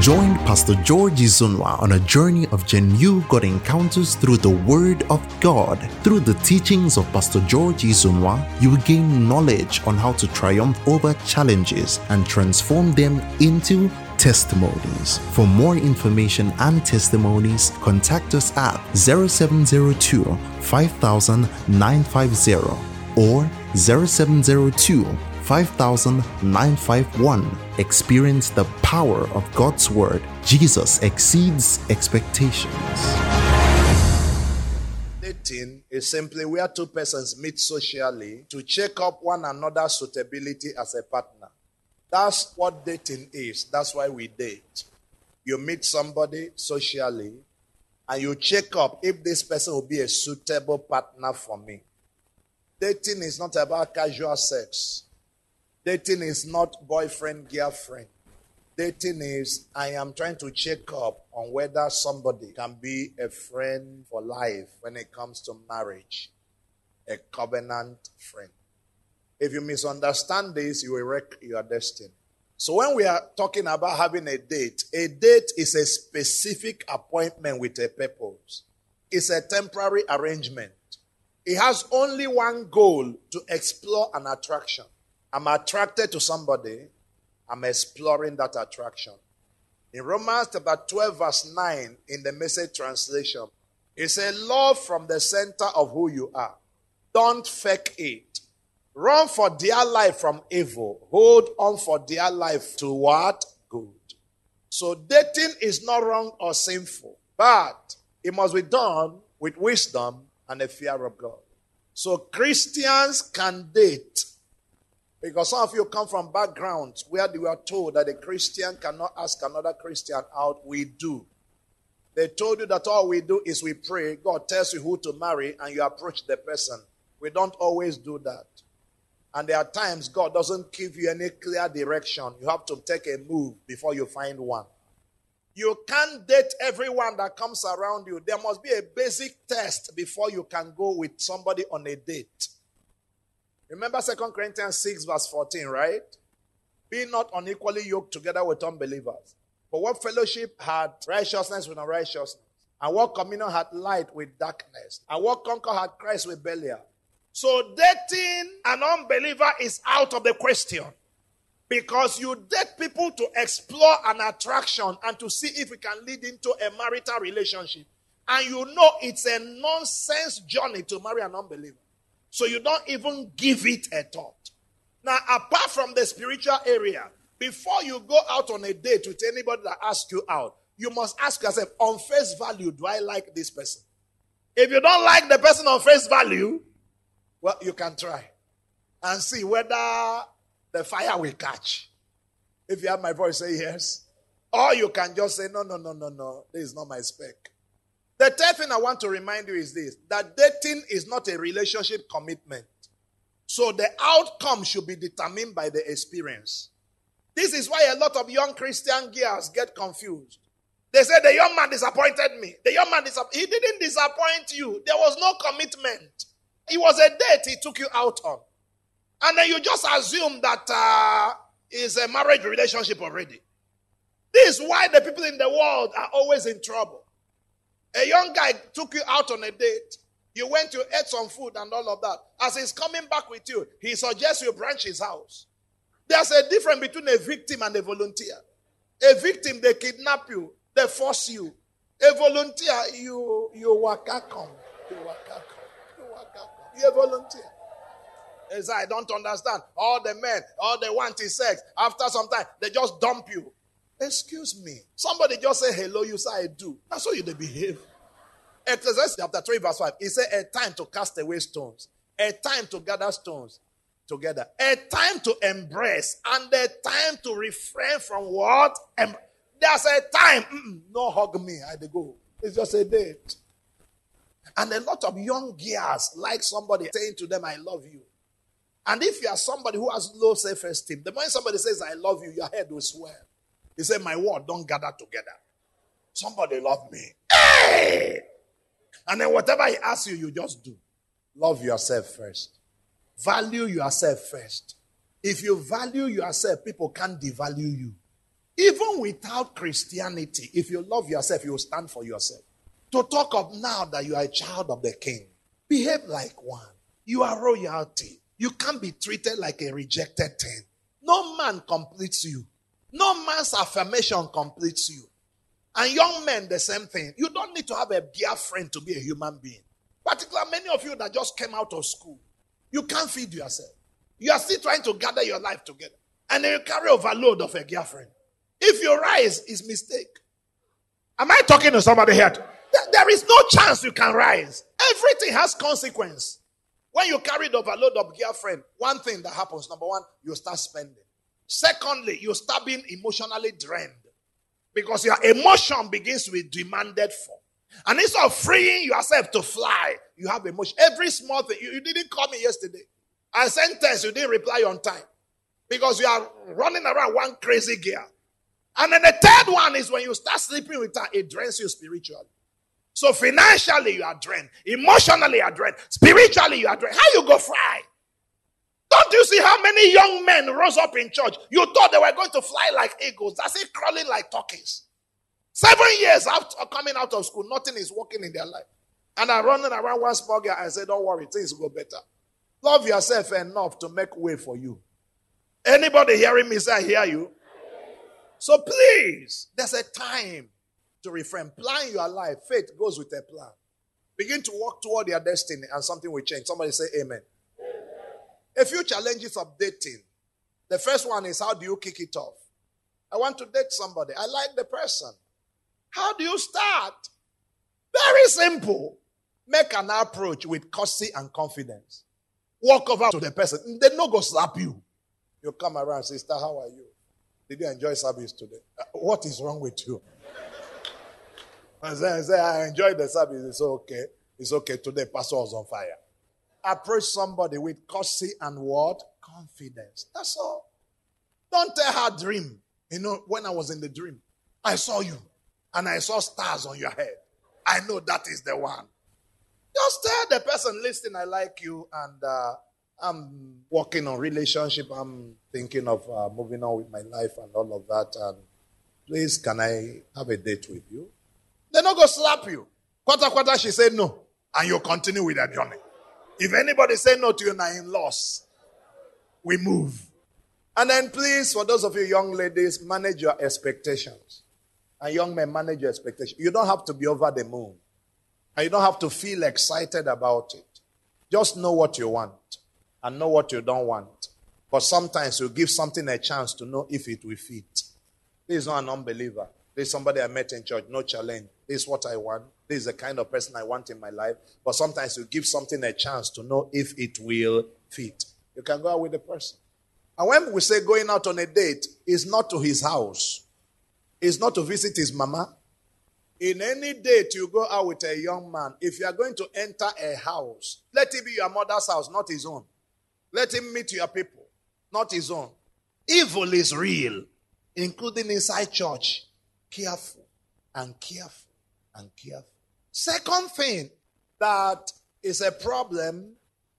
Join Pastor George Izunwa on a journey of genuine God encounters through the Word of God. Through the teachings of Pastor George Izunwa, you will gain knowledge on how to triumph over challenges and transform them into testimonies. For more information and testimonies, contact us at 0702 5000 or 0702 5951. Experience the power of God's Word. Jesus exceeds expectations. Dating is simply where two persons meet socially to check up one another's suitability as a partner. That's what dating is. That's why we date. You meet somebody socially and you check up if this person will be a suitable partner for me. Dating is not about casual sex. Dating is not boyfriend, girlfriend. Dating is I am trying to check up on whether somebody can be a friend for life when it comes to marriage, a covenant friend. If you misunderstand this, you will wreck your destiny. So when we are talking about having a date, a date is a specific appointment with a purpose. It's a temporary arrangement. It has only one goal to explore an attraction. I'm attracted to somebody, I'm exploring that attraction. In Romans chapter 12, verse 9, in the message translation, it says, Love from the center of who you are. Don't fake it. Run for dear life from evil. Hold on for dear life to what? Good. So dating is not wrong or sinful, but it must be done with wisdom and a fear of God. So Christians can date because some of you come from backgrounds where they were told that a Christian cannot ask another Christian out. We do. They told you that all we do is we pray. God tells you who to marry and you approach the person. We don't always do that. And there are times God doesn't give you any clear direction. You have to take a move before you find one. You can't date everyone that comes around you. There must be a basic test before you can go with somebody on a date. Remember 2 Corinthians 6, verse 14, right? Be not unequally yoked together with unbelievers. For what fellowship had righteousness with unrighteousness? And what communion had light with darkness? And what conquer had Christ with Belial? So dating an unbeliever is out of the question. Because you date people to explore an attraction and to see if it can lead into a marital relationship. And you know it's a nonsense journey to marry an unbeliever. So you don't even give it a thought. Now, apart from the spiritual area, before you go out on a date with anybody that asks you out, you must ask yourself, on face value, do I like this person? If you don't like the person on face value, well, you can try and see whether the fire will catch. If you have my voice, say yes. Or you can just say, no, no, no, no, no, this is not my spec. The third thing I want to remind you is this that dating is not a relationship commitment. So the outcome should be determined by the experience. This is why a lot of young Christian girls get confused. They say the young man disappointed me. The young man disapp- he didn't disappoint you. There was no commitment. It was a date he took you out on. And then you just assume that uh, is a marriage relationship already. This is why the people in the world are always in trouble. A young guy took you out on a date. You went to eat some food and all of that. As he's coming back with you, he suggests you branch his house. There's a difference between a victim and a volunteer. A victim, they kidnap you, they force you. A volunteer, you you waka come. You waka come. You waka. You're a volunteer. As I don't understand. All the men, all they want is sex. After some time, they just dump you. Excuse me. Somebody just say hello, you say I do. That's how you they behave. Ecclesiastes chapter 3, verse 5. It said a time to cast away stones, a time to gather stones together, a time to embrace, and a time to refrain from what? Em- There's a time. Mm-mm, no hug me. I go. It's just a date. And a lot of young girls like somebody saying to them, I love you. And if you are somebody who has low self esteem, the moment somebody says, I love you, your head will swell. He said, My word don't gather together. Somebody love me. Hey! And then whatever he asks you, you just do. Love yourself first. Value yourself first. If you value yourself, people can't devalue you. Even without Christianity, if you love yourself, you will stand for yourself. To talk of now that you are a child of the king, behave like one. You are royalty. You can't be treated like a rejected thing. No man completes you. No man's affirmation completes you. And young men, the same thing. You don't need to have a dear friend to be a human being. Particularly many of you that just came out of school. You can't feed yourself. You are still trying to gather your life together. And then you carry overload of a girlfriend. If you rise, it's mistake. Am I talking to somebody here? There is no chance you can rise. Everything has consequence. When you carry the overload of girlfriend, one thing that happens, number one, you start spending. Secondly, you start being emotionally drained because your emotion begins to be demanded for. And instead of freeing yourself to fly, you have emotion. Every small thing. You, you didn't call me yesterday. I sent text, you didn't reply on time because you are running around one crazy gear. And then the third one is when you start sleeping with her, it drains you spiritually. So financially you are drained, emotionally you are drained, spiritually you are drained. How you go fly? Don't you see how many young men rose up in church? You thought they were going to fly like eagles. That's it, crawling like turkeys. Seven years after coming out of school, nothing is working in their life. And I'm running around one small girl. I said, Don't worry, things will go better. Love yourself enough to make way for you. Anybody hearing me say, I hear you? So please, there's a time to refrain. Plan your life. Faith goes with a plan. Begin to walk toward your destiny and something will change. Somebody say amen. A few challenges of dating. The first one is how do you kick it off? I want to date somebody. I like the person. How do you start? Very simple. Make an approach with courtesy and confidence. Walk over to the person. They no go slap you. You come around, sister, how are you? Did you enjoy service today? Uh, what is wrong with you? I say, I say, I enjoyed the service. It's okay. It's okay. Today, pastor was on fire. Approach somebody with courtesy and what? Confidence. That's all. Don't tell her dream. You know, when I was in the dream, I saw you and I saw stars on your head. I know that is the one. Just tell the person, listen, I like you and uh, I'm working on relationship. I'm thinking of uh, moving on with my life and all of that. And please, can I have a date with you? They're not going to slap you. Quarter, quarter, she said no. And you continue with that journey. If anybody say no to you now in loss, we move. And then please, for those of you young ladies, manage your expectations. And young men, manage your expectations. You don't have to be over the moon. And you don't have to feel excited about it. Just know what you want and know what you don't want. But sometimes you give something a chance to know if it will fit. This is not an unbeliever. This is somebody I met in church, no challenge. This is what I want. This is the kind of person I want in my life. But sometimes you give something a chance to know if it will fit. You can go out with the person. And when we say going out on a date, it's not to his house, it's not to visit his mama. In any date you go out with a young man, if you are going to enter a house, let it be your mother's house, not his own. Let him meet your people, not his own. Evil is real, including inside church. Careful and careful and careful. Second thing that is a problem,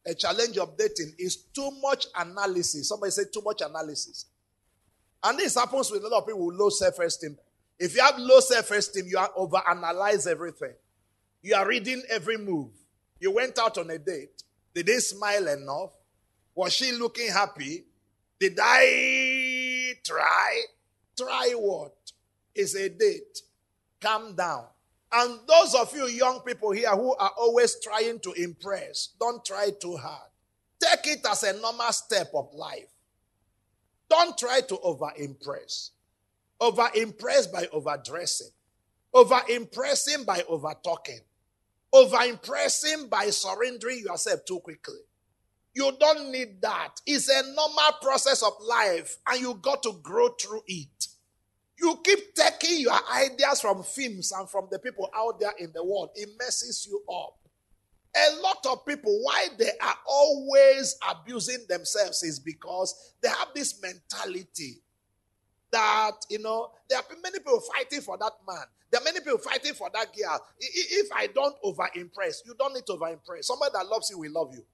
a challenge of dating, is too much analysis. Somebody say too much analysis. And this happens with a lot of people with low self esteem. If you have low self esteem, you are over analyze everything. You are reading every move. You went out on a date. Did they smile enough? Was she looking happy? Did I try? Try what? It's a date. Calm down. And those of you young people here who are always trying to impress, don't try too hard. Take it as a normal step of life. Don't try to over impress. Over impress by overdressing. Over impressing by over talking. Over impressing by surrendering yourself too quickly. You don't need that. It's a normal process of life, and you got to grow through it. You keep taking your ideas from films and from the people out there in the world, it messes you up. A lot of people, why they are always abusing themselves is because they have this mentality that, you know, there are many people fighting for that man. There are many people fighting for that girl. If I don't over impress, you don't need to over impress. Somebody that loves you will love you.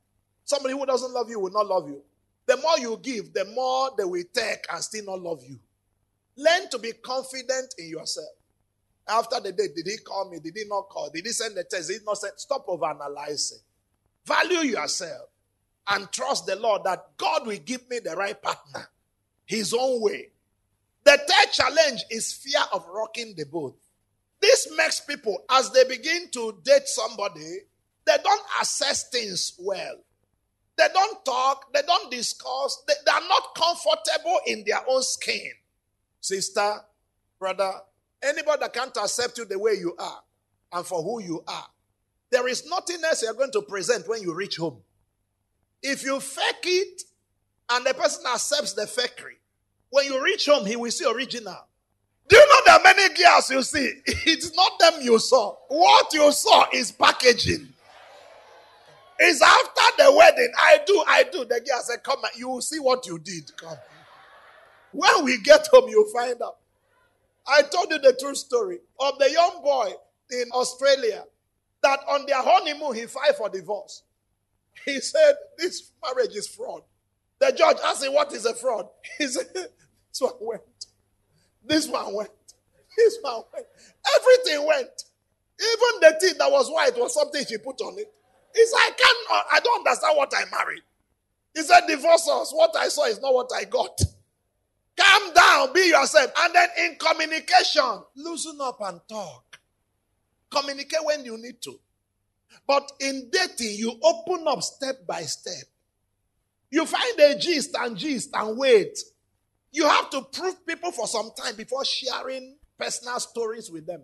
Somebody who doesn't love you will not love you. The more you give, the more they will take and still not love you. Learn to be confident in yourself. After the date, did he call me? Did he not call? Did he send the text? Did he not send? Stop over analyzing. Value yourself and trust the Lord that God will give me the right partner, His own way. The third challenge is fear of rocking the boat. This makes people, as they begin to date somebody, they don't assess things well. They don't talk, they don't discuss, they, they are not comfortable in their own skin. Sister, brother, anybody that can't accept you the way you are and for who you are, there is nothing else you're going to present when you reach home. If you fake it and the person accepts the fakery, when you reach home, he will see original. Do you know there are many girls you see? It's not them you saw. What you saw is packaging. It's after the wedding. I do, I do. The girl said, Come, you will see what you did. Come. When we get home, you'll find out. I told you the true story of the young boy in Australia that on their honeymoon he filed for divorce. He said, This marriage is fraud. The judge asked him, What is a fraud? He said, This one went. This one went. This one went. Everything went. Even the thing that was white was something she put on it. He said, I can't, I don't understand what I married. He said, Divorce us. What I saw is not what I got. Calm down, be yourself. And then in communication, loosen up and talk. Communicate when you need to. But in dating, you open up step by step. You find a gist and gist and wait. You have to prove people for some time before sharing personal stories with them.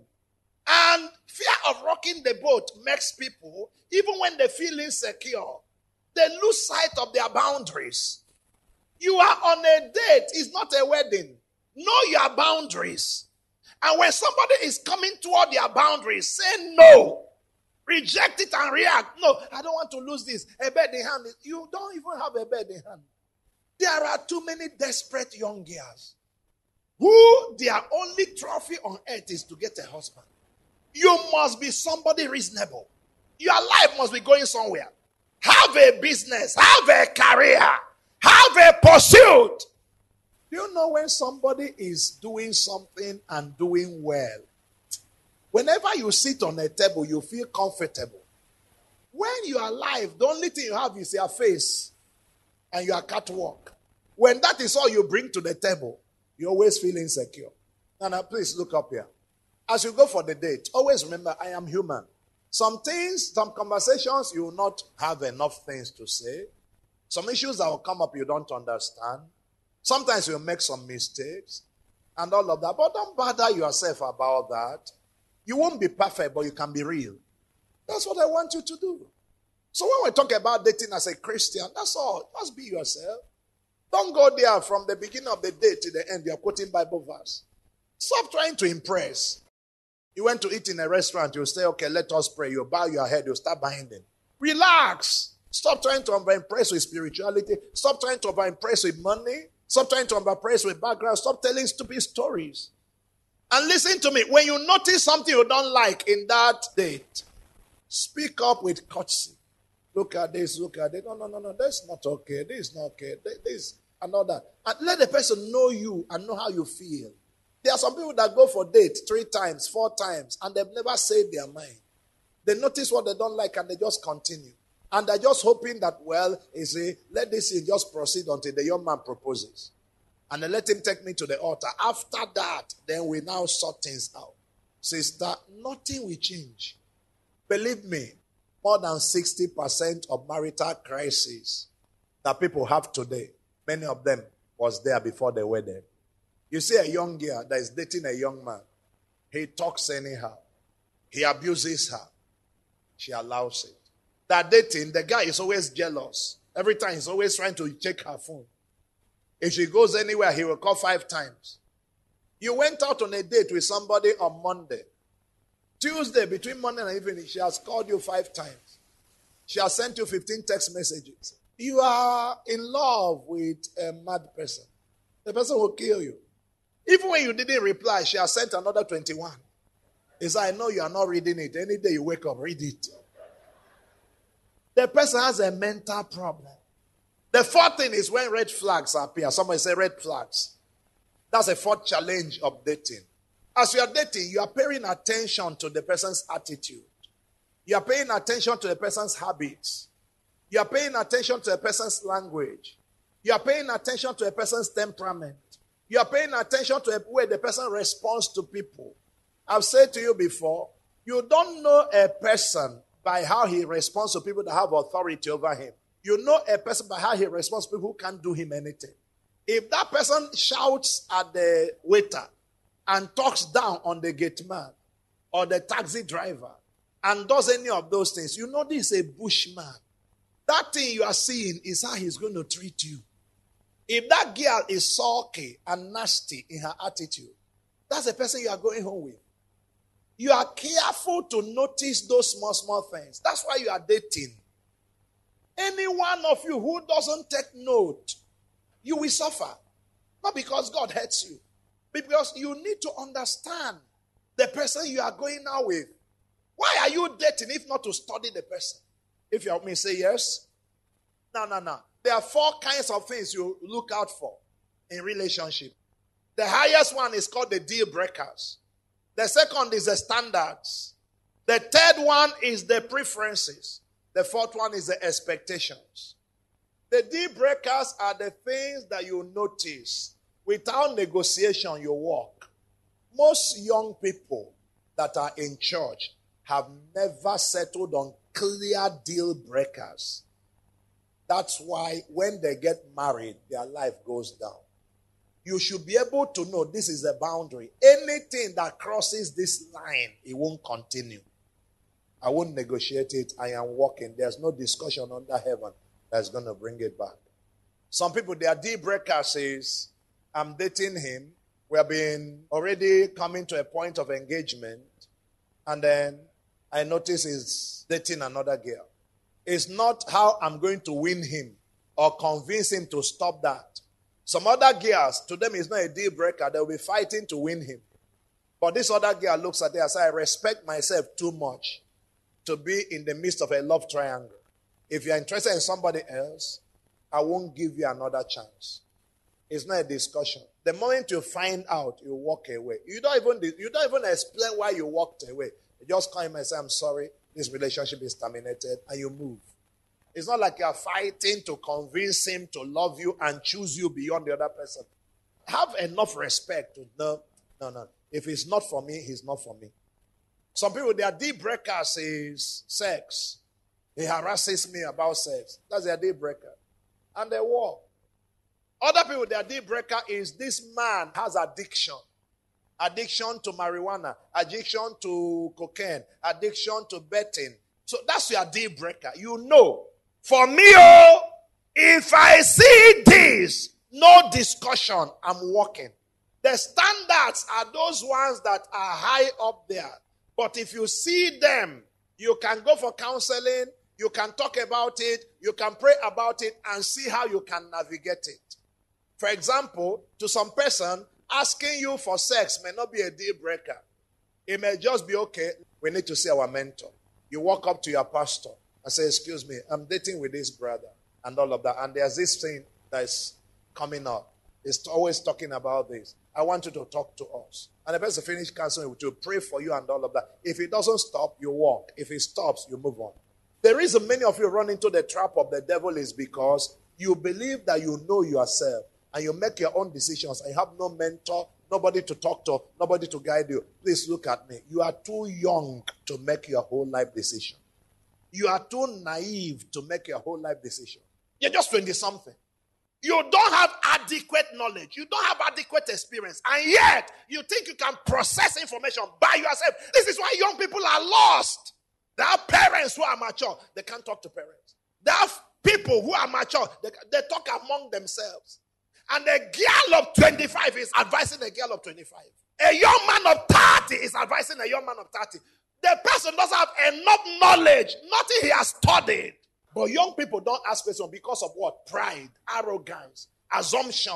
And fear of rocking the boat makes people, even when they feel insecure, they lose sight of their boundaries. You are on a date, it's not a wedding. Know your boundaries. And when somebody is coming toward their boundaries, say no. Reject it and react. No, I don't want to lose this. A bed in hand. You don't even have a bed in hand. There are too many desperate young girls who their only trophy on earth is to get a husband. You must be somebody reasonable. Your life must be going somewhere. Have a business, have a career, have a pursuit. Do you know when somebody is doing something and doing well? Whenever you sit on a table, you feel comfortable. When you are alive, the only thing you have is your face and your catwalk. When that is all you bring to the table, you always feel insecure. Now, please look up here. As you go for the date, always remember I am human. Some things, some conversations, you will not have enough things to say. Some issues that will come up you don't understand. Sometimes you'll make some mistakes and all of that. But don't bother yourself about that. You won't be perfect, but you can be real. That's what I want you to do. So when we talk about dating as a Christian, that's all. Just be yourself. Don't go there from the beginning of the day to the end. You're quoting Bible verse. Stop trying to impress. You went to eat in a restaurant, you say, okay, let us pray. You bow your head, you start binding. Relax. Stop trying to impress with spirituality. Stop trying to impress with money. Stop trying to impress with background. Stop telling stupid stories. And listen to me. When you notice something you don't like in that date, speak up with courtesy. Look at this, look at this. No, no, no, no. That's not okay. This is not okay. This and all that. And let the person know you and know how you feel. There are some people that go for date three times, four times, and they've never said their mind. They notice what they don't like and they just continue. And they're just hoping that, well, you see, let this just proceed until the young man proposes and then let him take me to the altar. After that, then we now sort things out. Sister, nothing will change. Believe me, more than 60% of marital crises that people have today, many of them was there before the wedding. You see a young girl that is dating a young man. He talks anyhow. He abuses her. She allows it. That dating, the guy is always jealous. Every time he's always trying to check her phone. If she goes anywhere, he will call five times. You went out on a date with somebody on Monday. Tuesday, between Monday and evening, she has called you five times. She has sent you 15 text messages. You are in love with a mad person. The person will kill you. Even when you didn't reply, she has sent another 21. He I know you are not reading it. Any day you wake up, read it. The person has a mental problem. The fourth thing is when red flags appear. Somebody say red flags. That's a fourth challenge of dating. As you are dating, you are paying attention to the person's attitude. You are paying attention to the person's habits. You are paying attention to a person's language. You are paying attention to a person's temperament. You are paying attention to way the person responds to people. I've said to you before, you don't know a person by how he responds to people that have authority over him. You know a person by how he responds to people who can't do him anything. If that person shouts at the waiter and talks down on the gate man or the taxi driver and does any of those things, you know this is a bushman. That thing you are seeing is how he's going to treat you. If that girl is sulky and nasty in her attitude, that's the person you are going home with. You are careful to notice those small, small things. That's why you are dating. Any one of you who doesn't take note, you will suffer. Not because God hates you, because you need to understand the person you are going out with. Why are you dating if not to study the person? If you help me say yes. No, no, no. There are four kinds of things you look out for in relationship. The highest one is called the deal breakers. The second is the standards. The third one is the preferences. The fourth one is the expectations. The deal breakers are the things that you notice. Without negotiation, you walk. Most young people that are in church have never settled on clear deal breakers. That's why when they get married, their life goes down. You should be able to know this is a boundary. Anything that crosses this line, it won't continue. I won't negotiate it. I am walking. There's no discussion under heaven that's going to bring it back. Some people, their deal breaker says, I'm dating him. We have been already coming to a point of engagement. And then I notice he's dating another girl. It's not how I'm going to win him or convince him to stop that. Some other girls, to them, is not a deal breaker. They'll be fighting to win him. But this other girl looks at it and says, I respect myself too much to be in the midst of a love triangle. If you're interested in somebody else, I won't give you another chance. It's not a discussion. The moment you find out, you walk away. You don't even you don't even explain why you walked away. You just call him and say, "I'm sorry, this relationship is terminated," and you move. It's not like you're fighting to convince him to love you and choose you beyond the other person. Have enough respect to know, no, no. If it's not for me, he's not for me. Some people, their deal breakers is sex. He harasses me about sex. That's their deal breaker. And they walk. Other people, their deal breaker is this man has addiction. Addiction to marijuana, addiction to cocaine, addiction to betting. So that's your deal breaker. You know. For me, oh, if I see this, no discussion, I'm walking. The standards are those ones that are high up there. But if you see them, you can go for counseling, you can talk about it, you can pray about it, and see how you can navigate it. For example, to some person, asking you for sex may not be a deal breaker. It may just be okay. We need to see our mentor. You walk up to your pastor and say, Excuse me, I'm dating with this brother, and all of that. And there's this thing that's coming up. It's always talking about this. I want you to talk to us. And the person finish counseling to pray for you and all of that. If it doesn't stop, you walk. If it stops, you move on. The reason many of you run into the trap of the devil is because you believe that you know yourself and you make your own decisions I have no mentor, nobody to talk to, nobody to guide you. Please look at me. You are too young to make your whole life decision. You are too naive to make your whole life decision. You're just 20 something. You don't have adequate knowledge. You don't have adequate experience. And yet, you think you can process information by yourself. This is why young people are lost. There are parents who are mature. They can't talk to parents. There are people who are mature. They, they talk among themselves. And a girl of 25 is advising a girl of 25. A young man of 30 is advising a young man of 30. The person doesn't have enough knowledge, nothing he has studied but young people don't ask questions because of what? Pride, arrogance, assumption.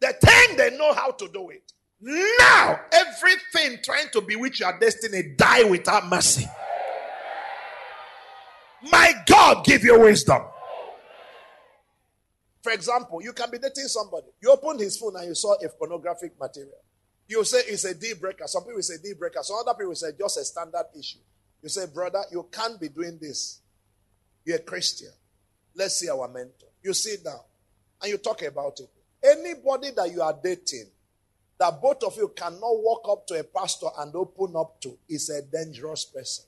They think they know how to do it. Now, everything trying to bewitch your destiny die without mercy. My God give you wisdom. For example, you can be dating somebody. You opened his phone and you saw a pornographic material. You say it's a deal breaker. Some people say deal breaker. Some other people say just a standard issue. You say, brother, you can't be doing this. You're a Christian. Let's see our mentor. You sit down and you talk about it. Anybody that you are dating that both of you cannot walk up to a pastor and open up to is a dangerous person.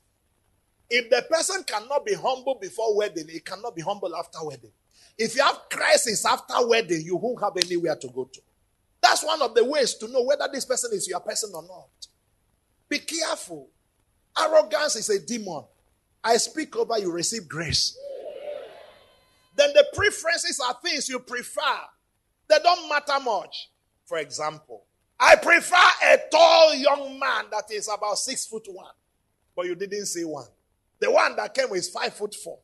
If the person cannot be humble before wedding, he cannot be humble after wedding. If you have crisis after wedding, you won't have anywhere to go to. That's one of the ways to know whether this person is your person or not. Be careful. Arrogance is a demon. I speak over you, receive grace. Then the preferences are things you prefer. They don't matter much. For example, I prefer a tall young man that is about six foot one. But you didn't see one. The one that came is five foot four.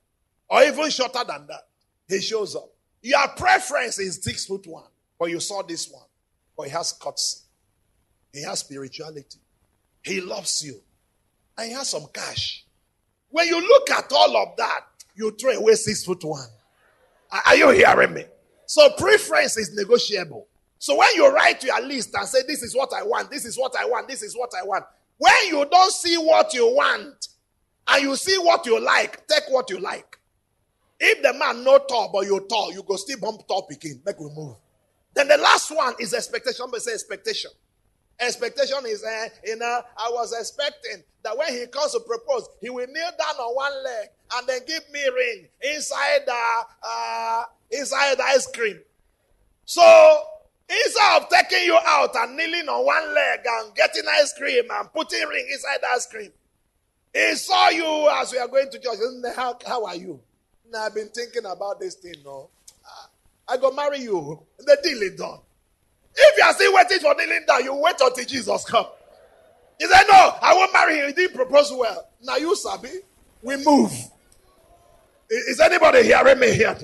Or even shorter than that. He shows up. Your preference is six foot one. But you saw this one. But he has cuts. He has spirituality. He loves you. And he has some cash. When you look at all of that, you throw away six foot one. Are you hearing me? So preference is negotiable. So when you write your list and say, This is what I want, this is what I want, this is what I want, when you don't see what you want and you see what you like, take what you like. If the man no tall, but you tall, you go still bump top again. Make we move. Then the last one is expectation. But say expectation. Expectation is, uh, you know, I was expecting that when he comes to propose, he will kneel down on one leg and then give me ring inside the uh, inside the ice cream. So Instead of taking you out and kneeling on one leg and getting ice cream and putting ring inside the ice cream, he saw you as we are going to church. How, how are you? Now, I've been thinking about this thing, no. I go marry you. The deal is done. If you are still waiting for kneeling down, you wait until Jesus come. He said, No, I won't marry him. He didn't propose well. Now you Sabi, we move. Is anybody hearing me here?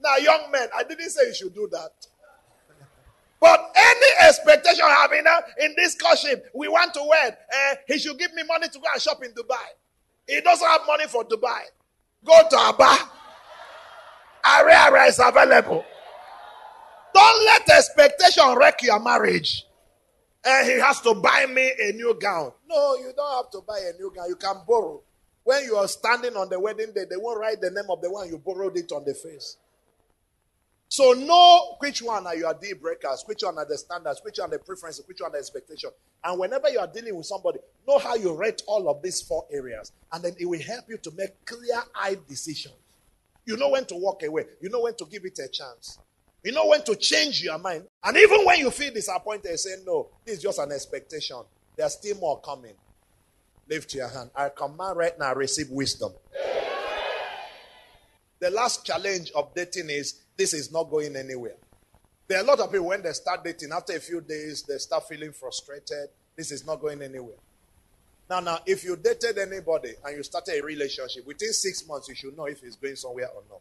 Now, young men, I didn't say you should do that. But any expectation having uh, in this courtship, we want to wed. Uh, he should give me money to go and shop in Dubai. He doesn't have money for Dubai. Go to Aba. Area is available. Don't let expectation wreck your marriage. And he has to buy me a new gown. No, you don't have to buy a new gown. You can borrow. When you are standing on the wedding day, they won't write the name of the one you borrowed it on the face. So know which one are your deal breakers, which one are the standards, which one are the preferences, which one are the expectation. And whenever you are dealing with somebody, know how you rate all of these four areas. And then it will help you to make clear-eyed decisions. You know when to walk away. You know when to give it a chance. You know when to change your mind. And even when you feel disappointed, say, no, this is just an expectation. There's still more coming. Lift your hand. I command right now, receive wisdom. The last challenge of dating is this is not going anywhere. There are a lot of people when they start dating, after a few days, they start feeling frustrated. This is not going anywhere. Now, now, if you dated anybody and you started a relationship, within six months, you should know if it's going somewhere or not.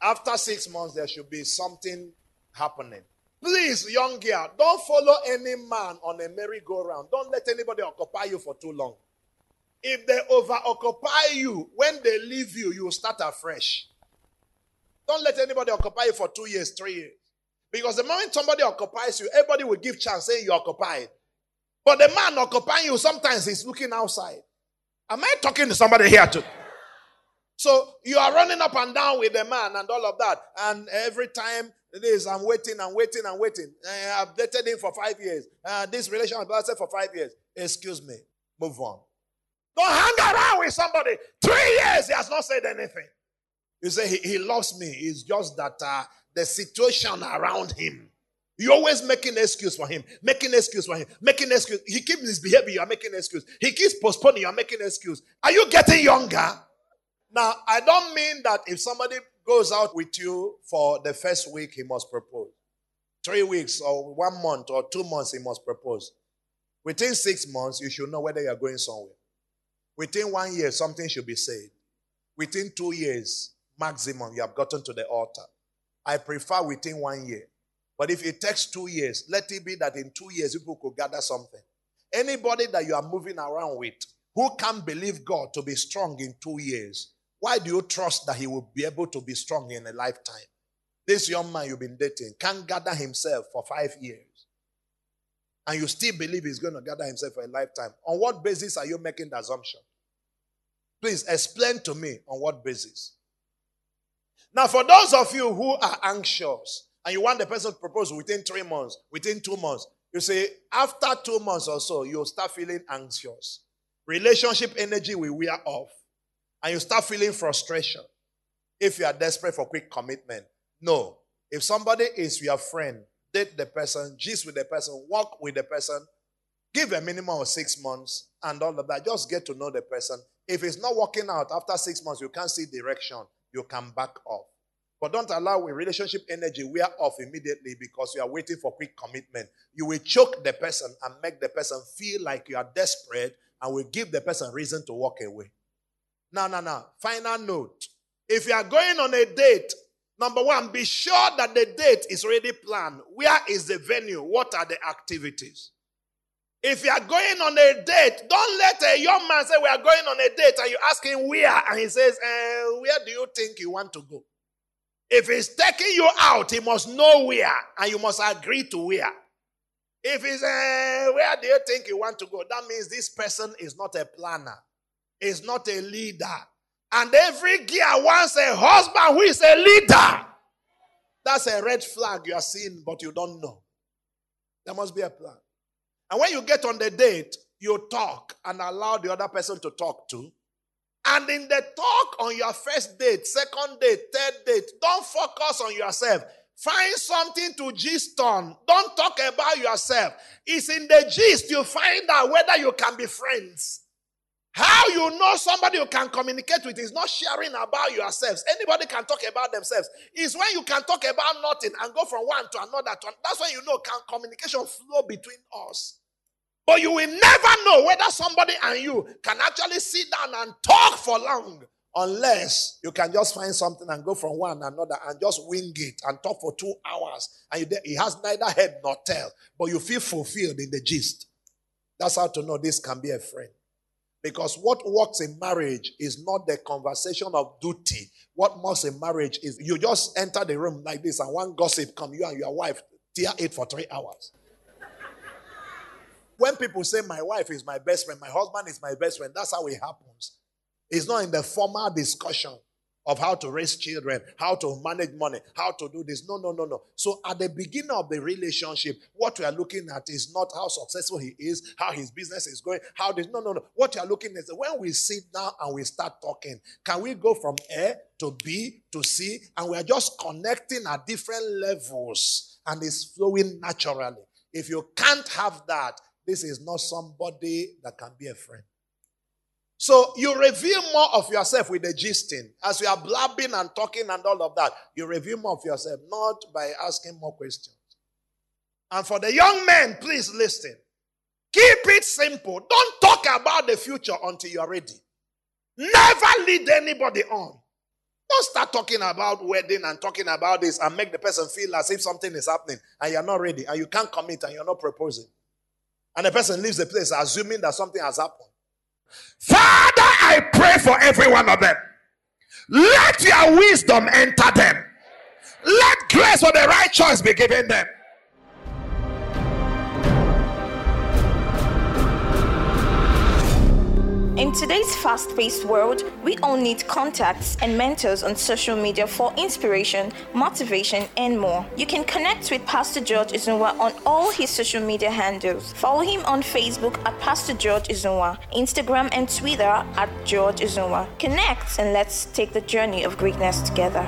After six months, there should be something happening. Please, young girl, don't follow any man on a merry-go-round. Don't let anybody occupy you for too long. If they over occupy you, when they leave you, you start afresh. Don't let anybody occupy you for two years, three years. Because the moment somebody occupies you, everybody will give chance saying you're occupied. But the man occupying you, sometimes is looking outside. Am I talking to somebody here too? So you are running up and down with the man and all of that. And every time it is, I'm waiting and waiting and waiting. Uh, I've dated him for five years. Uh, this relation has lasted for five years. Excuse me. Move on. Don't hang around with somebody. Three years, he has not said anything. You say he, he loves me. It's just that uh, the situation around him. You're always making excuse for him, making excuse for him, making excuse. He keeps misbehaving, you're making excuse. He keeps postponing, you're making excuse. Are you getting younger? Now, I don't mean that if somebody goes out with you for the first week, he must propose. Three weeks or one month or two months, he must propose. Within six months, you should know whether you're going somewhere. Within one year, something should be said. Within two years, maximum, you have gotten to the altar. I prefer within one year. But if it takes two years, let it be that in two years people could gather something. Anybody that you are moving around with who can't believe God to be strong in two years, why do you trust that He will be able to be strong in a lifetime? This young man you've been dating can't gather himself for five years. And you still believe he's going to gather himself for a lifetime. On what basis are you making the assumption? Please explain to me on what basis. Now, for those of you who are anxious and you want the person to propose within three months, within two months, you say after two months or so, you'll start feeling anxious. Relationship energy will wear off. And you start feeling frustration if you are desperate for quick commitment. No. If somebody is your friend, date the person, gist with the person, walk with the person, give a minimum of six months and all of that. Just get to know the person. If it's not working out after six months, you can't see direction, you can back off. But don't allow a relationship energy wear off immediately because you are waiting for quick commitment. You will choke the person and make the person feel like you are desperate and will give the person reason to walk away. Now, now, now. Final note. If you are going on a date, number one, be sure that the date is already planned. Where is the venue? What are the activities? If you are going on a date, don't let a young man say, We are going on a date, and you ask him where, and he says, eh, Where do you think you want to go? If he's taking you out, he must know where, and you must agree to where. If he's, uh, Where do you think you want to go? That means this person is not a planner, is not a leader. And every gear wants a husband who is a leader. That's a red flag you are seeing, but you don't know. There must be a plan. And when you get on the date, you talk and allow the other person to talk too. And in the talk on your first date, second date, third date, don't focus on yourself. Find something to gist on. Don't talk about yourself. It's in the gist you find out whether you can be friends. How you know somebody you can communicate with is not sharing about yourselves. Anybody can talk about themselves. It's when you can talk about nothing and go from one to another. To, that's when you know can communication flow between us. But you will never know whether somebody and you can actually sit down and talk for long unless you can just find something and go from one another and just wing it and talk for two hours. And you, has neither head nor tail, but you feel fulfilled in the gist. That's how to know this can be a friend. Because what works in marriage is not the conversation of duty. What works in marriage is you just enter the room like this and one gossip come, you and your wife tear it for three hours. When people say my wife is my best friend, my husband is my best friend, that's how it happens. It's not in the formal discussion of how to raise children, how to manage money, how to do this. No, no, no, no. So at the beginning of the relationship, what we are looking at is not how successful he is, how his business is going, how this. No, no, no. What you are looking at is when we sit down and we start talking, can we go from A to B to C? And we are just connecting at different levels and it's flowing naturally. If you can't have that, this is not somebody that can be a friend. So you reveal more of yourself with the gisting. As you are blabbing and talking and all of that, you reveal more of yourself, not by asking more questions. And for the young men, please listen. Keep it simple. Don't talk about the future until you're ready. Never lead anybody on. Don't start talking about wedding and talking about this and make the person feel as if something is happening and you're not ready and you can't commit and you're not proposing. And the person leaves the place assuming that something has happened. Father, I pray for every one of them. Let your wisdom enter them. Let grace for the right choice be given them. In today's fast paced world, we all need contacts and mentors on social media for inspiration, motivation, and more. You can connect with Pastor George Izunwa on all his social media handles. Follow him on Facebook at Pastor George Izunwa, Instagram and Twitter at George Izunwa. Connect and let's take the journey of greatness together.